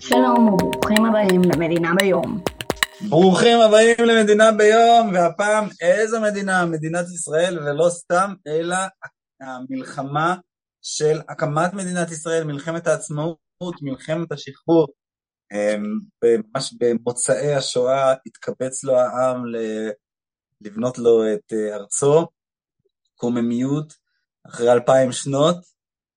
שלום וברוכים הבאים למדינה ביום. ברוכים הבאים למדינה ביום, והפעם איזו מדינה? מדינת ישראל, ולא סתם, אלא המלחמה של הקמת מדינת ישראל, מלחמת העצמאות, מלחמת השחרור. אמ, ממש במוצאי השואה התקבץ לו העם לבנות לו את אה, ארצו, קוממיות, אחרי אלפיים שנות,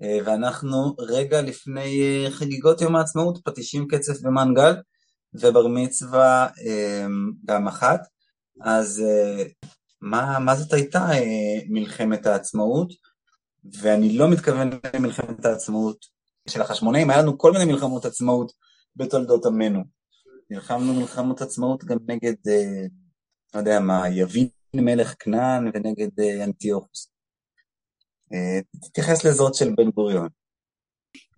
ואנחנו רגע לפני אה, חגיגות יום העצמאות, פטישים קצף ומנגל, ובר מצווה גם אחת. אז מה, מה זאת הייתה מלחמת העצמאות? ואני לא מתכוון למלחמת העצמאות של החשמונאים, היה לנו כל מיני מלחמות עצמאות בתולדות עמנו. נלחמנו מלחמות עצמאות גם נגד, לא יודע מה, יבין מלך כנען ונגד אנטיוכוס. תתייחס לזאת של בן גוריון.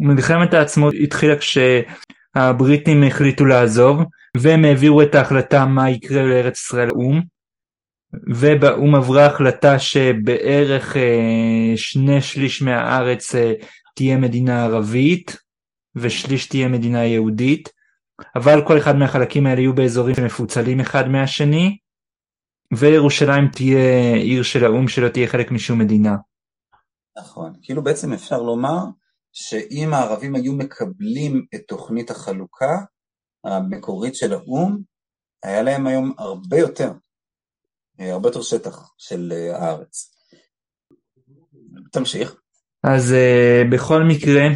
מלחמת העצמאות התחילה כשהבריטים החליטו לעזוב והם העבירו את ההחלטה מה יקרה לארץ ישראל לאו"ם ובאו"ם עברה החלטה שבערך אה, שני שליש מהארץ אה, תהיה מדינה ערבית ושליש תהיה מדינה יהודית אבל כל אחד מהחלקים האלה יהיו באזורים שמפוצלים אחד מהשני וירושלים תהיה עיר של האו"ם שלא תהיה חלק משום מדינה. נכון, כאילו בעצם אפשר לומר שאם הערבים היו מקבלים את תוכנית החלוקה המקורית של האו"ם, היה להם היום הרבה יותר, הרבה יותר שטח של אה, הארץ. תמשיך. אז uh, בכל מקרה,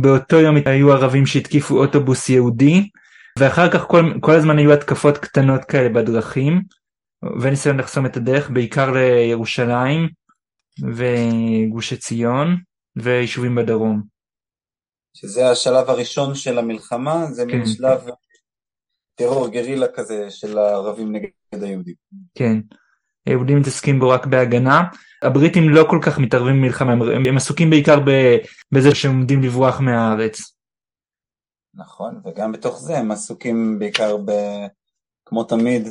באותו יום היו ערבים שהתקיפו אוטובוס יהודי, ואחר כך כל, כל הזמן היו התקפות קטנות כאלה בדרכים, וניסיון לחסום את הדרך, בעיקר לירושלים, וגוש עציון ויישובים בדרום. שזה השלב הראשון של המלחמה, זה כן. מין שלב טרור גרילה כזה של הערבים נגד היהודים. כן, היהודים מתעסקים בו רק בהגנה. הבריטים לא כל כך מתערבים במלחמה, הם, הם עסוקים בעיקר בזה שהם עומדים לברוח מהארץ. נכון, וגם בתוך זה הם עסוקים בעיקר ב... כמו תמיד,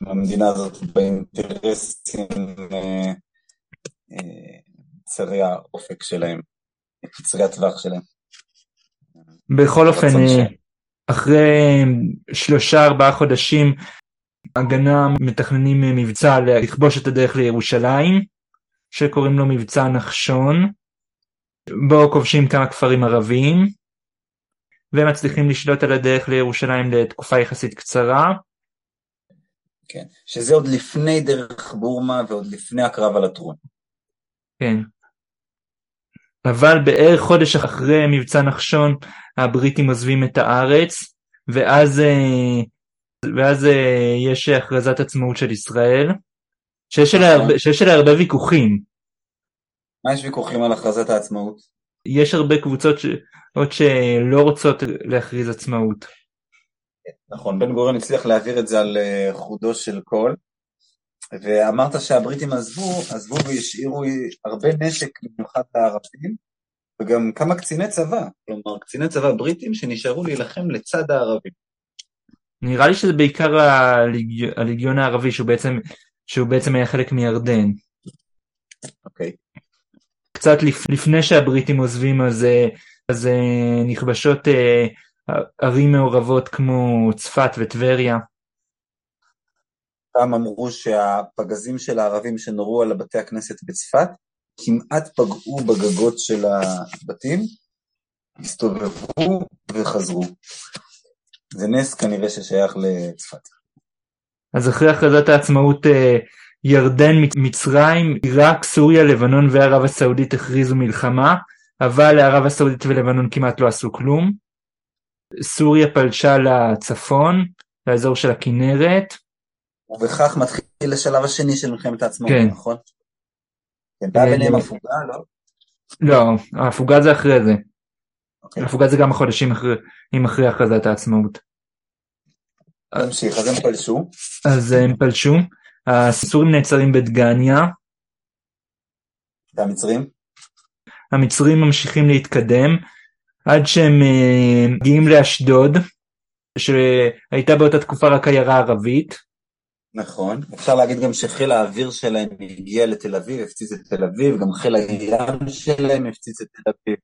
במדינה הזאת באינטרסים אה, קצרי האופק שלהם, קצרי הטווח שלהם. בכל אופן, אה, אחרי שלושה ארבעה חודשים הגנה מתכננים מבצע לכבוש את הדרך לירושלים, שקוראים לו מבצע נחשון, בו כובשים כמה כפרים ערביים, ומצליחים לשלוט על הדרך לירושלים לתקופה יחסית קצרה. כן, שזה עוד לפני דרך בורמה ועוד לפני הקרב על הטרון. כן. אבל בערך חודש אחרי מבצע נחשון הבריטים עוזבים את הארץ ואז, אה, ואז אה, יש הכרזת עצמאות של ישראל שיש עליה הרבה, נכון. שיש עליה הרבה ויכוחים. מה יש ויכוחים על הכרזת העצמאות? יש הרבה קבוצות ש... שלא רוצות להכריז עצמאות. נכון, בן גוריון הצליח להעביר את זה על אה, חודו של קול. ואמרת שהבריטים עזבו, עזבו והשאירו הרבה נשק במיוחד לערבים, וגם כמה קציני צבא, כלומר קציני צבא בריטים שנשארו להילחם לצד הערבים. נראה לי שזה בעיקר הליג... הליגיון הערבי שהוא בעצם, שהוא בעצם היה חלק מירדן. אוקיי. Okay. קצת לפ... לפני שהבריטים עוזבים אז, אז נכבשות אה, ערים מעורבות כמו צפת וטבריה. פעם אמרו שהפגזים של הערבים שנורו על בתי הכנסת בצפת כמעט פגעו בגגות של הבתים, הסתובבו וחזרו. זה נס כנראה ששייך לצפת. אז אחרי הכרזת העצמאות אה, ירדן, מצרים, עיראק, סוריה, לבנון וערב הסעודית הכריזו מלחמה, אבל לערב הסעודית ולבנון כמעט לא עשו כלום. סוריה פלשה לצפון, לאזור של הכנרת, ובכך מתחיל השלב השני של מלחמת העצמאות, כן. נכון? כן, בא ביניהם הפוגה, לא? לא, ההפוגה זה אחרי זה. אוקיי. הפוגה זה גם חודשים אחרי, אחרי הכרזת העצמאות. תמשיך, אז הם פלשו. אז הם פלשו. הסורים נעצרים בדגניה. והמצרים? המצרים ממשיכים להתקדם עד שהם אה, מגיעים לאשדוד, שהייתה באותה תקופה רק עיירה ערבית. נכון, אפשר להגיד גם שחיל האוויר שלהם הגיע לתל אביב, הפציץ את תל אביב, גם חיל הים שלהם הפציץ את תל אביב.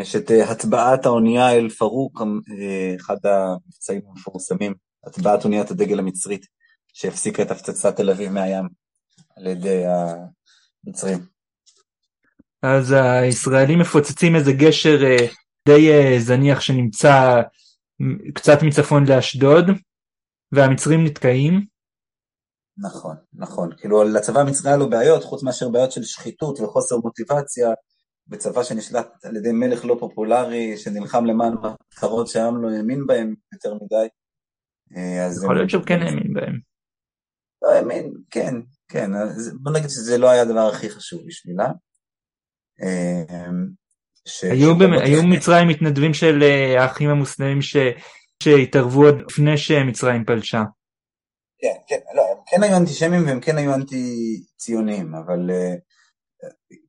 יש את אה, הטבעת האונייה אל פרוק, אה, אחד המבצעים המפורסמים, הטבעת אוניית הדגל המצרית, שהפסיקה את הפצצת תל אביב מהים על ידי המצרים. אז הישראלים מפוצצים איזה גשר אה, די זניח שנמצא קצת מצפון לאשדוד, והמצרים נתקעים. נכון, נכון. כאילו לצבא המצרי היה לו בעיות, חוץ מאשר בעיות של שחיתות וחוסר מוטיבציה, בצבא שנשלט על ידי מלך לא פופולרי, שנלחם למען מטרות שהעם לא האמין בהם יותר מדי. אה, יכול להיות שהוא כן האמין בהם. לא האמין, כן, כן. בוא נגיד שזה לא היה הדבר הכי חשוב בשבילה. אה, ש... היו, במ... היו מצרים מתנדבים של אה, האחים המוסלמים ש... שהתערבו עוד לפני שמצרים פלשה. כן, כן, לא, הם כן היו אנטישמים והם כן היו אנטי ציוניים, אבל uh,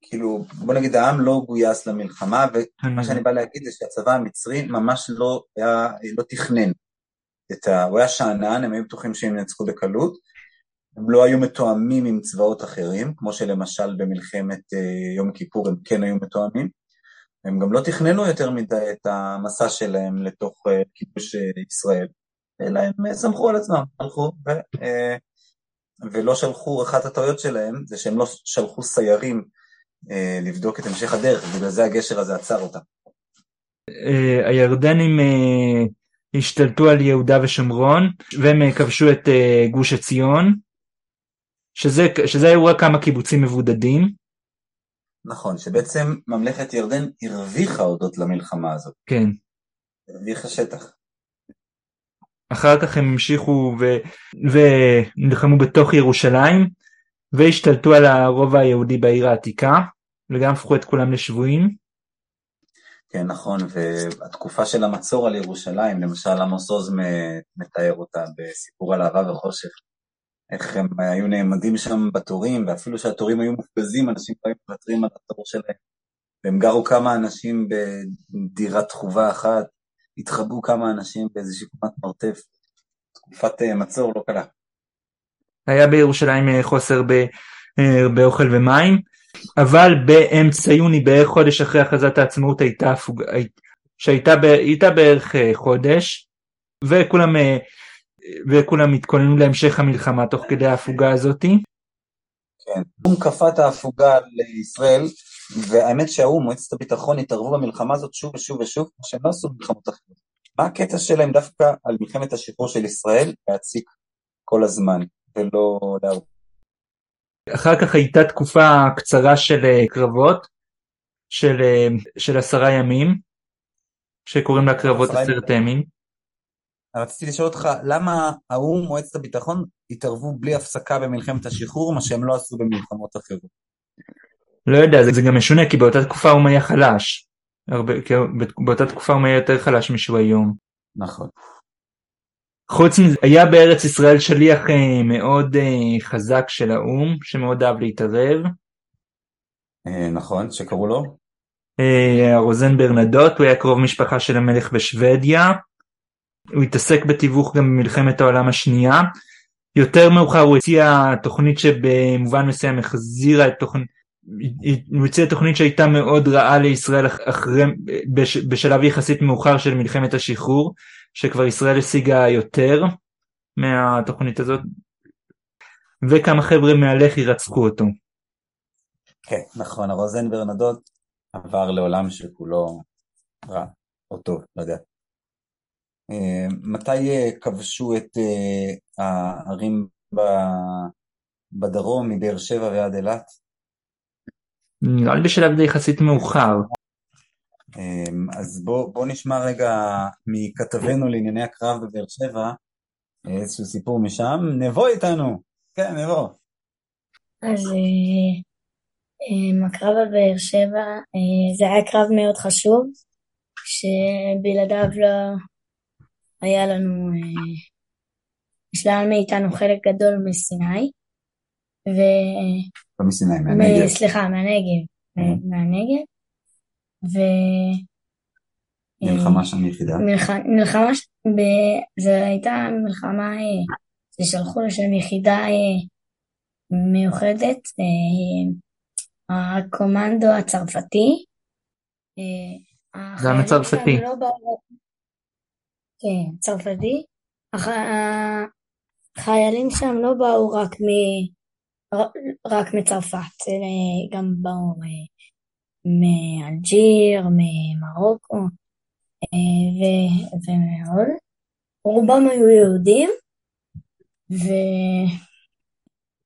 כאילו, בוא נגיד העם לא גויס למלחמה, ומה שאני בא להגיד זה שהצבא המצרי ממש לא, היה, לא תכנן את ה... הוא היה שאנן, הם היו בטוחים שהם ינצחו בקלות, הם לא היו מתואמים עם צבאות אחרים, כמו שלמשל במלחמת uh, יום כיפור הם כן היו מתואמים, הם גם לא תכננו יותר מדי את המסע שלהם לתוך uh, כיבוש uh, ישראל. אלא הם סמכו על עצמם, הלכו ו, אה, ולא שלחו, אחת הטעויות שלהם זה שהם לא שלחו סיירים אה, לבדוק את המשך הדרך, בגלל זה הגשר הזה עצר אותם. אה, הירדנים השתלטו על יהודה ושומרון והם כבשו את גוש עציון, שזה, שזה היו רק כמה קיבוצים מבודדים. נכון, שבעצם ממלכת ירדן הרוויחה הודות למלחמה הזאת. כן. הרוויחה שטח. אחר כך הם המשיכו ו... ונלחמו בתוך ירושלים והשתלטו על הרובע היהודי בעיר העתיקה וגם הפכו את כולם לשבויים. כן נכון והתקופה של המצור על ירושלים למשל עמוס עוז מתאר אותה בסיפור על אהבה וחושך איך הם היו נעמדים שם בתורים ואפילו שהתורים היו מופגזים אנשים היו מוותרים על התור שלהם והם גרו כמה אנשים בדירת חובה אחת התחבאו כמה אנשים באיזושהי קומת מרתף, תקופת אה, מצור לא קלה. היה בירושלים אה, חוסר ב, אה, באוכל ומים, אבל באמצע יוני, בערך חודש אחרי הכרזת העצמאות, הייתה, הפוג... שהייתה ב... בערך חודש, וכולם, וכולם התכוננו להמשך המלחמה תוך כדי ההפוגה הזאתי. כן, הוא כפה את ההפוגה לישראל והאמת שהאו"ם, מועצת הביטחון, התערבו במלחמה הזאת שוב ושוב ושוב, כמו שהם לא עשו במלחמות אחרות. מה הקטע שלהם דווקא על מלחמת השחרור של ישראל להציק כל הזמן, ולא להרבה? אחר כך הייתה תקופה קצרה של אה, קרבות, של, אה, של עשרה ימים, שקוראים לה קרבות עשרת הימים. רציתי לשאול אותך, למה האו"ם, מועצת הביטחון, התערבו בלי הפסקה במלחמת השחרור, מה שהם לא עשו במלחמות אחרות? לא יודע, זה, זה גם משונה כי באותה תקופה הוא היה חלש. הרבה, באותה תקופה הוא היה יותר חלש משהוא היום. נכון. חוץ מזה, היה בארץ ישראל שליח אה, מאוד אה, חזק של האו"ם, שמאוד אהב להתערב. אה, נכון, שקראו לו? אה, רוזן ברנדוט, הוא היה קרוב משפחה של המלך בשוודיה. הוא התעסק בתיווך גם במלחמת העולם השנייה. יותר מאוחר הוא הציע תוכנית שבמובן מסוים החזירה את תוכנית הוא הציע תוכנית שהייתה מאוד רעה לישראל אחרי, בש, בשלב יחסית מאוחר של מלחמת השחרור, שכבר ישראל השיגה יותר מהתוכנית הזאת, וכמה חבר'ה מהלח"י רצחו אותו. כן, נכון, הרוזן ברנדות עבר לעולם שכולו רע, או טוב, לא יודע. אה, מתי אה, כבשו את אה, הערים בדרום, מבאר שבע ועד אילת? נראה לי בשלב די יחסית מאוחר. אמ, אז בוא, בוא נשמע רגע מכתבנו לענייני הקרב בבאר שבע איזשהו סיפור משם. נבוא איתנו. כן, נבוא. אז אה, הקרב בבאר שבע זה היה קרב מאוד חשוב, שבלעדיו לא היה לנו, נשלל מאיתנו חלק גדול מסיני. ו... לא מסיני, מהנגב. סליחה, מהנגב. Mm-hmm. מהנגב. ו... מלחמה שם יחידה? מלחמה, ב... זו הייתה מלחמה, ששלחו לשם יחידה אה, מיוחדת, אה, הקומנדו הצרפתי, אה, זה הצרפתי. לא באו... כן, צרפתי. הח- החיילים שם לא באו רק מ... רק מצרפת, אלא גם באו אה, מאלג'יר, ממרוקו אה, ו- ומעוד. רובם היו יהודים, ו...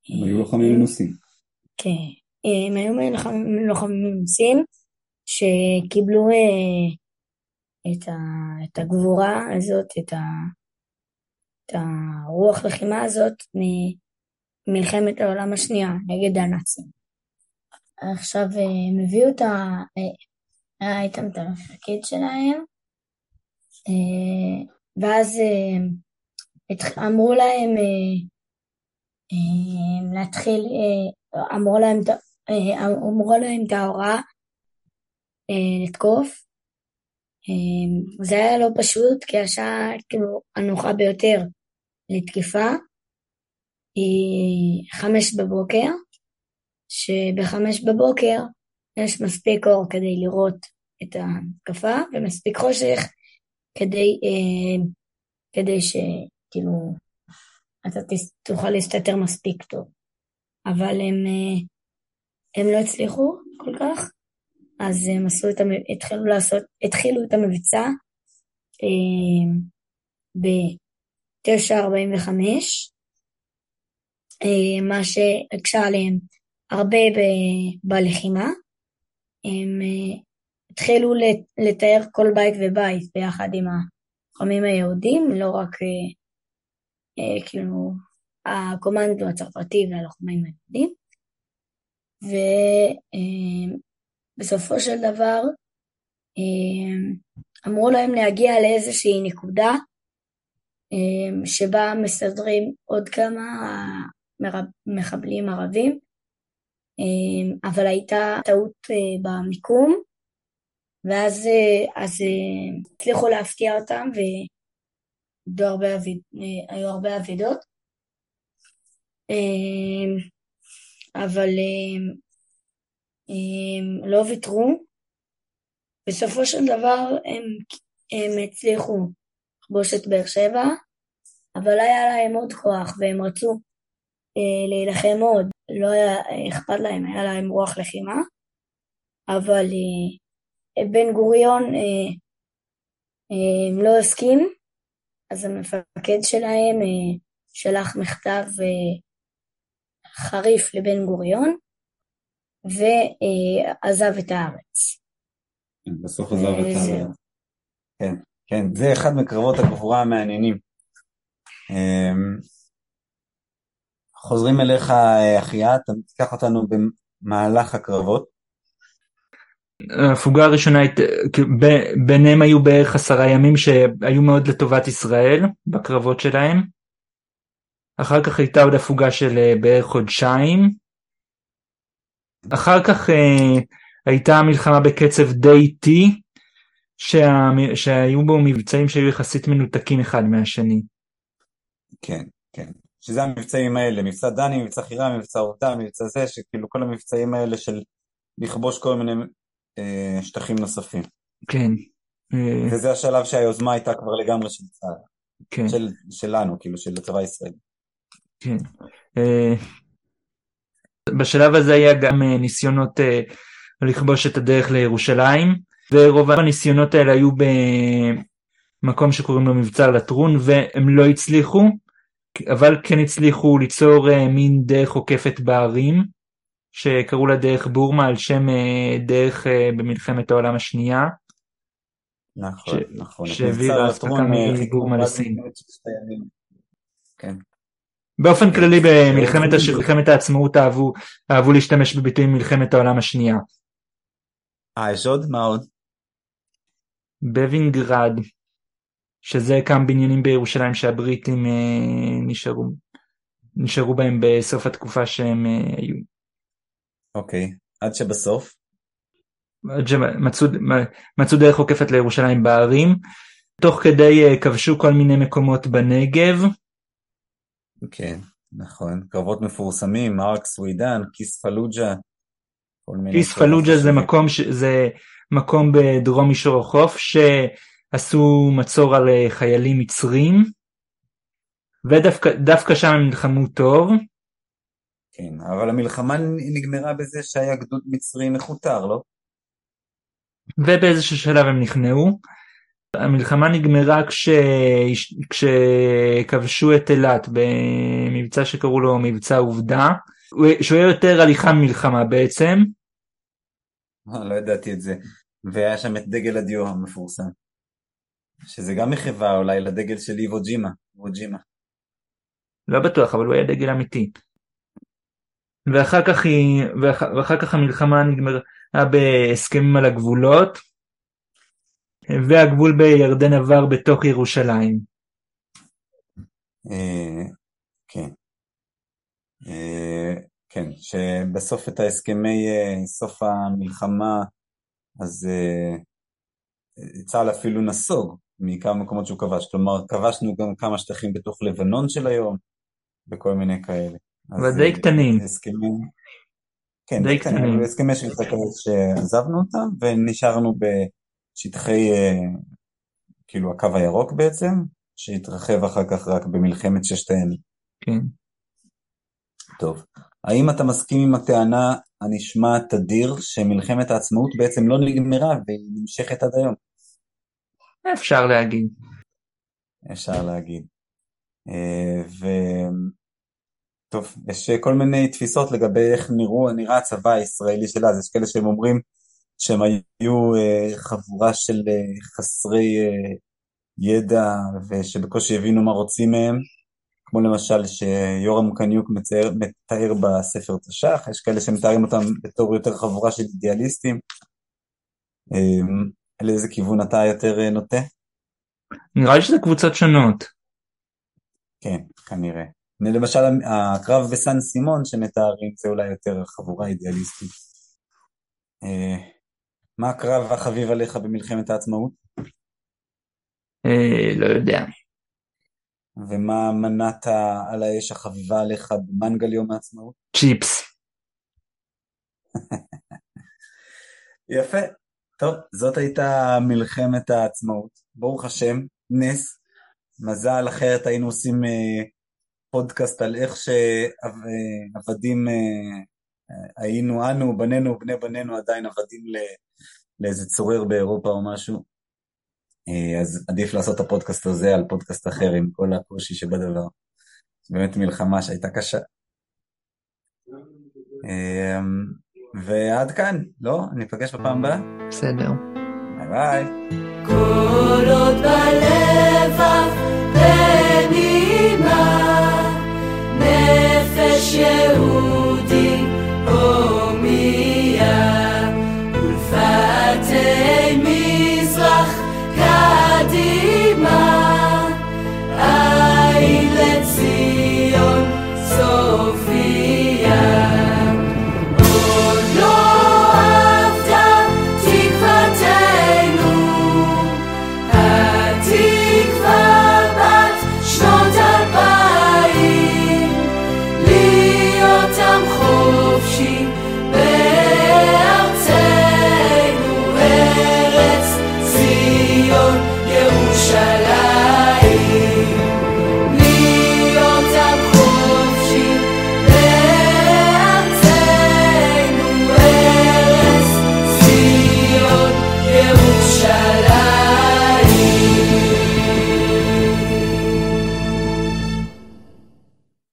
הם היו לוחמים מנוסים. כן, הם היו לוחמים מנוסים שקיבלו אה, את, ה, את הגבורה הזאת, את, ה, את הרוח לחימה הזאת ממלחמת העולם השנייה נגד הנאצים. עכשיו אה, הם הביאו את ה... אה, היה איתם את המפקד שלהם, אה, ואז אה, אמרו להם אה, אה, להתחיל, אה, אמרו להם, אה, אמרו להם את ההוראה אה, לתקוף. אה, זה היה לא פשוט, כי השעה כאילו הנוחה ביותר לתקיפה היא חמש בבוקר, שבחמש בבוקר יש מספיק אור כדי לראות את ההתקפה, ומספיק חושך כדי, אה, כדי שכאילו אתה תוכל להסתתר מספיק טוב. אבל הם, אה, הם לא הצליחו כל כך, אז הם עשו את המ... התחילו לעשות, התחילו את המבצע אה, ב-9.45, אה, מה שהקשה עליהם הרבה ב- בלחימה. הם אה, התחילו לת- לתאר כל בית ובית ביחד עם הלוחמים היהודים, לא רק אה, אה, כאילו הקומנדו הצרפתי והלוחמים היהודים. ובסופו של דבר אה, אמרו להם להגיע לאיזושהי נקודה אה, שבה מסדרים עוד כמה מחבלים ערבים, אה, אבל הייתה טעות אה, במיקום, ואז אה, אה, הצליחו להפתיע אותם והיו הרבה אביד- היו הרבה אבדות. אה, אבל אה, אה, לא ויתרו. בסופו של דבר הם, הם הצליחו לכבוש את באר שבע, אבל היה להם עוד כוח והם רצו אה, להילחם עוד, לא היה אכפת להם, היה להם רוח לחימה, אבל אה, בן גוריון אה, אה, לא הסכים, אז המפקד שלהם אה, שלח מכתב אה, חריף לבן גוריון ועזב את הארץ. בסוף עזב את אה, ה... זהו. כן, כן, זה אחד מקרבות הגבורה המעניינים. אמ, חוזרים אליך, אה, אחיה, אתה תיקח אותנו במהלך הקרבות. ההפוגה הראשונה, ביניהם היו בערך עשרה ימים שהיו מאוד לטובת ישראל בקרבות שלהם. אחר כך הייתה עוד הפוגה של אה, בערך חודשיים. אחר כך אה, הייתה מלחמה בקצב די איטי, שה- שהיו בו מבצעים שהיו יחסית מנותקים אחד מהשני. כן, כן. שזה המבצעים האלה, מבצע דני, מבצע חירה, מבצע עובדה, מבצע זה, שכאילו כל המבצעים האלה של לכבוש כל מיני אה, שטחים נוספים. כן, אה, וזה השלב שהיוזמה הייתה כבר לגמרי של צה"ל, כן, של, שלנו, כאילו, של הצבא הישראלי. כן. אה, בשלב הזה היה גם אה, ניסיונות אה, לכבוש את הדרך לירושלים, ורוב הניסיונות האלה היו במקום שקוראים לו מבצר לטרון, והם לא הצליחו, אבל כן הצליחו ליצור אה, מין דרך עוקפת בהרים, שקראו לה דרך בורמה על שם דרך במלחמת העולם השנייה. נכון, ש- נכון. שהעבירה מבצע אספקה מבורמה לסין. כן. באופן כללי במלחמת הש- העצמאות אהבו, אהבו להשתמש בביטויים מלחמת העולם השנייה. אה, יש עוד? מה עוד? בווינגרד, שזה כמה בניינים בירושלים שהבריטים אה, נשארו, נשארו בהם בסוף התקופה שהם אה, היו. אוקיי. עד שבסוף? עד שמצאו מצאו דרך עוקפת לירושלים בהרים. תוך כדי אה, כבשו כל מיני מקומות בנגב. כן, נכון. קרבות מפורסמים, מרק סווידן, כיס פלוג'ה. כיס פלוג'ה זה. מקום, ש... זה מקום בדרום מישור החוף שעשו מצור על אה, חיילים מצרים ודווקא שם הם נלחמו טוב. כן, אבל המלחמה נגמרה בזה שהיה גדוד מצרי מכותר, לא? ובאיזשהו שלב הם נכנעו. המלחמה נגמרה כש... כשכבשו את אילת במבצע שקראו לו מבצע עובדה, שהוא היה יותר הליכה מלחמה בעצם. אה, לא ידעתי את זה. והיה שם את דגל הדיו המפורסם. שזה גם מחווה אולי לדגל של איבו ג'ימה. איבו ג'ימה. לא בטוח, אבל הוא היה דגל אמיתי. ואחר כך, היא, ואחר, ואחר כך המלחמה נגמרה בהסכמים על הגבולות, והגבול בירדן עבר בתוך ירושלים. אה, כן. אה, כן, שבסוף את ההסכמי אה, סוף המלחמה, אז צה"ל אפילו נסוג מכמה מקומות שהוא כבש, כלומר כבשנו גם כמה שטחים בתוך לבנון של היום, וכל מיני כאלה. אבל די קטנים. הסכמים, כן, די קטנים. הסכמי שטחי שעזבנו אותם, ונשארנו בשטחי, אה, כאילו הקו הירוק בעצם, שהתרחב אחר כך רק במלחמת ששת הימים. כן. טוב, האם אתה מסכים עם הטענה הנשמעת תדיר שמלחמת העצמאות בעצם לא נגמרה והיא נמשכת עד היום? אפשר להגיד. אפשר להגיד. אה, ו... טוב, יש כל מיני תפיסות לגבי איך נראו, נראה הצבא הישראלי של אז, יש כאלה שהם אומרים שהם היו אה, חבורה של אה, חסרי אה, ידע ושבקושי הבינו מה רוצים מהם, כמו למשל שיורם קניוק מתאר, מתאר בספר תש"ח, יש כאלה שמתארים אותם בתור יותר חבורה של אידיאליסטים. אה, לאיזה כיוון אתה יותר אה, נוטה? נראה לי שזה קבוצות שונות. כן, כנראה. למשל הקרב בסן סימון שמתארים זה אולי יותר חבורה אידיאליסטית. מה הקרב החביב עליך במלחמת העצמאות? אה, לא יודע. ומה מנעת על האש החביבה עליך במנגל יום העצמאות? צ'יפס. יפה. טוב, זאת הייתה מלחמת העצמאות. ברוך השם, נס. מזל אחרת היינו עושים אה, פודקאסט על איך שעבדים אה, היינו אנו, בנינו ובני בנינו עדיין עבדים לאיזה צורר באירופה או משהו. אה, אז עדיף לעשות את הפודקאסט הזה על פודקאסט אחר עם כל הקושי שבדבר. באמת מלחמה שהייתה קשה. אה, ועד כאן, לא? ניפגש בפעם הבאה? בסדר. ביי ביי.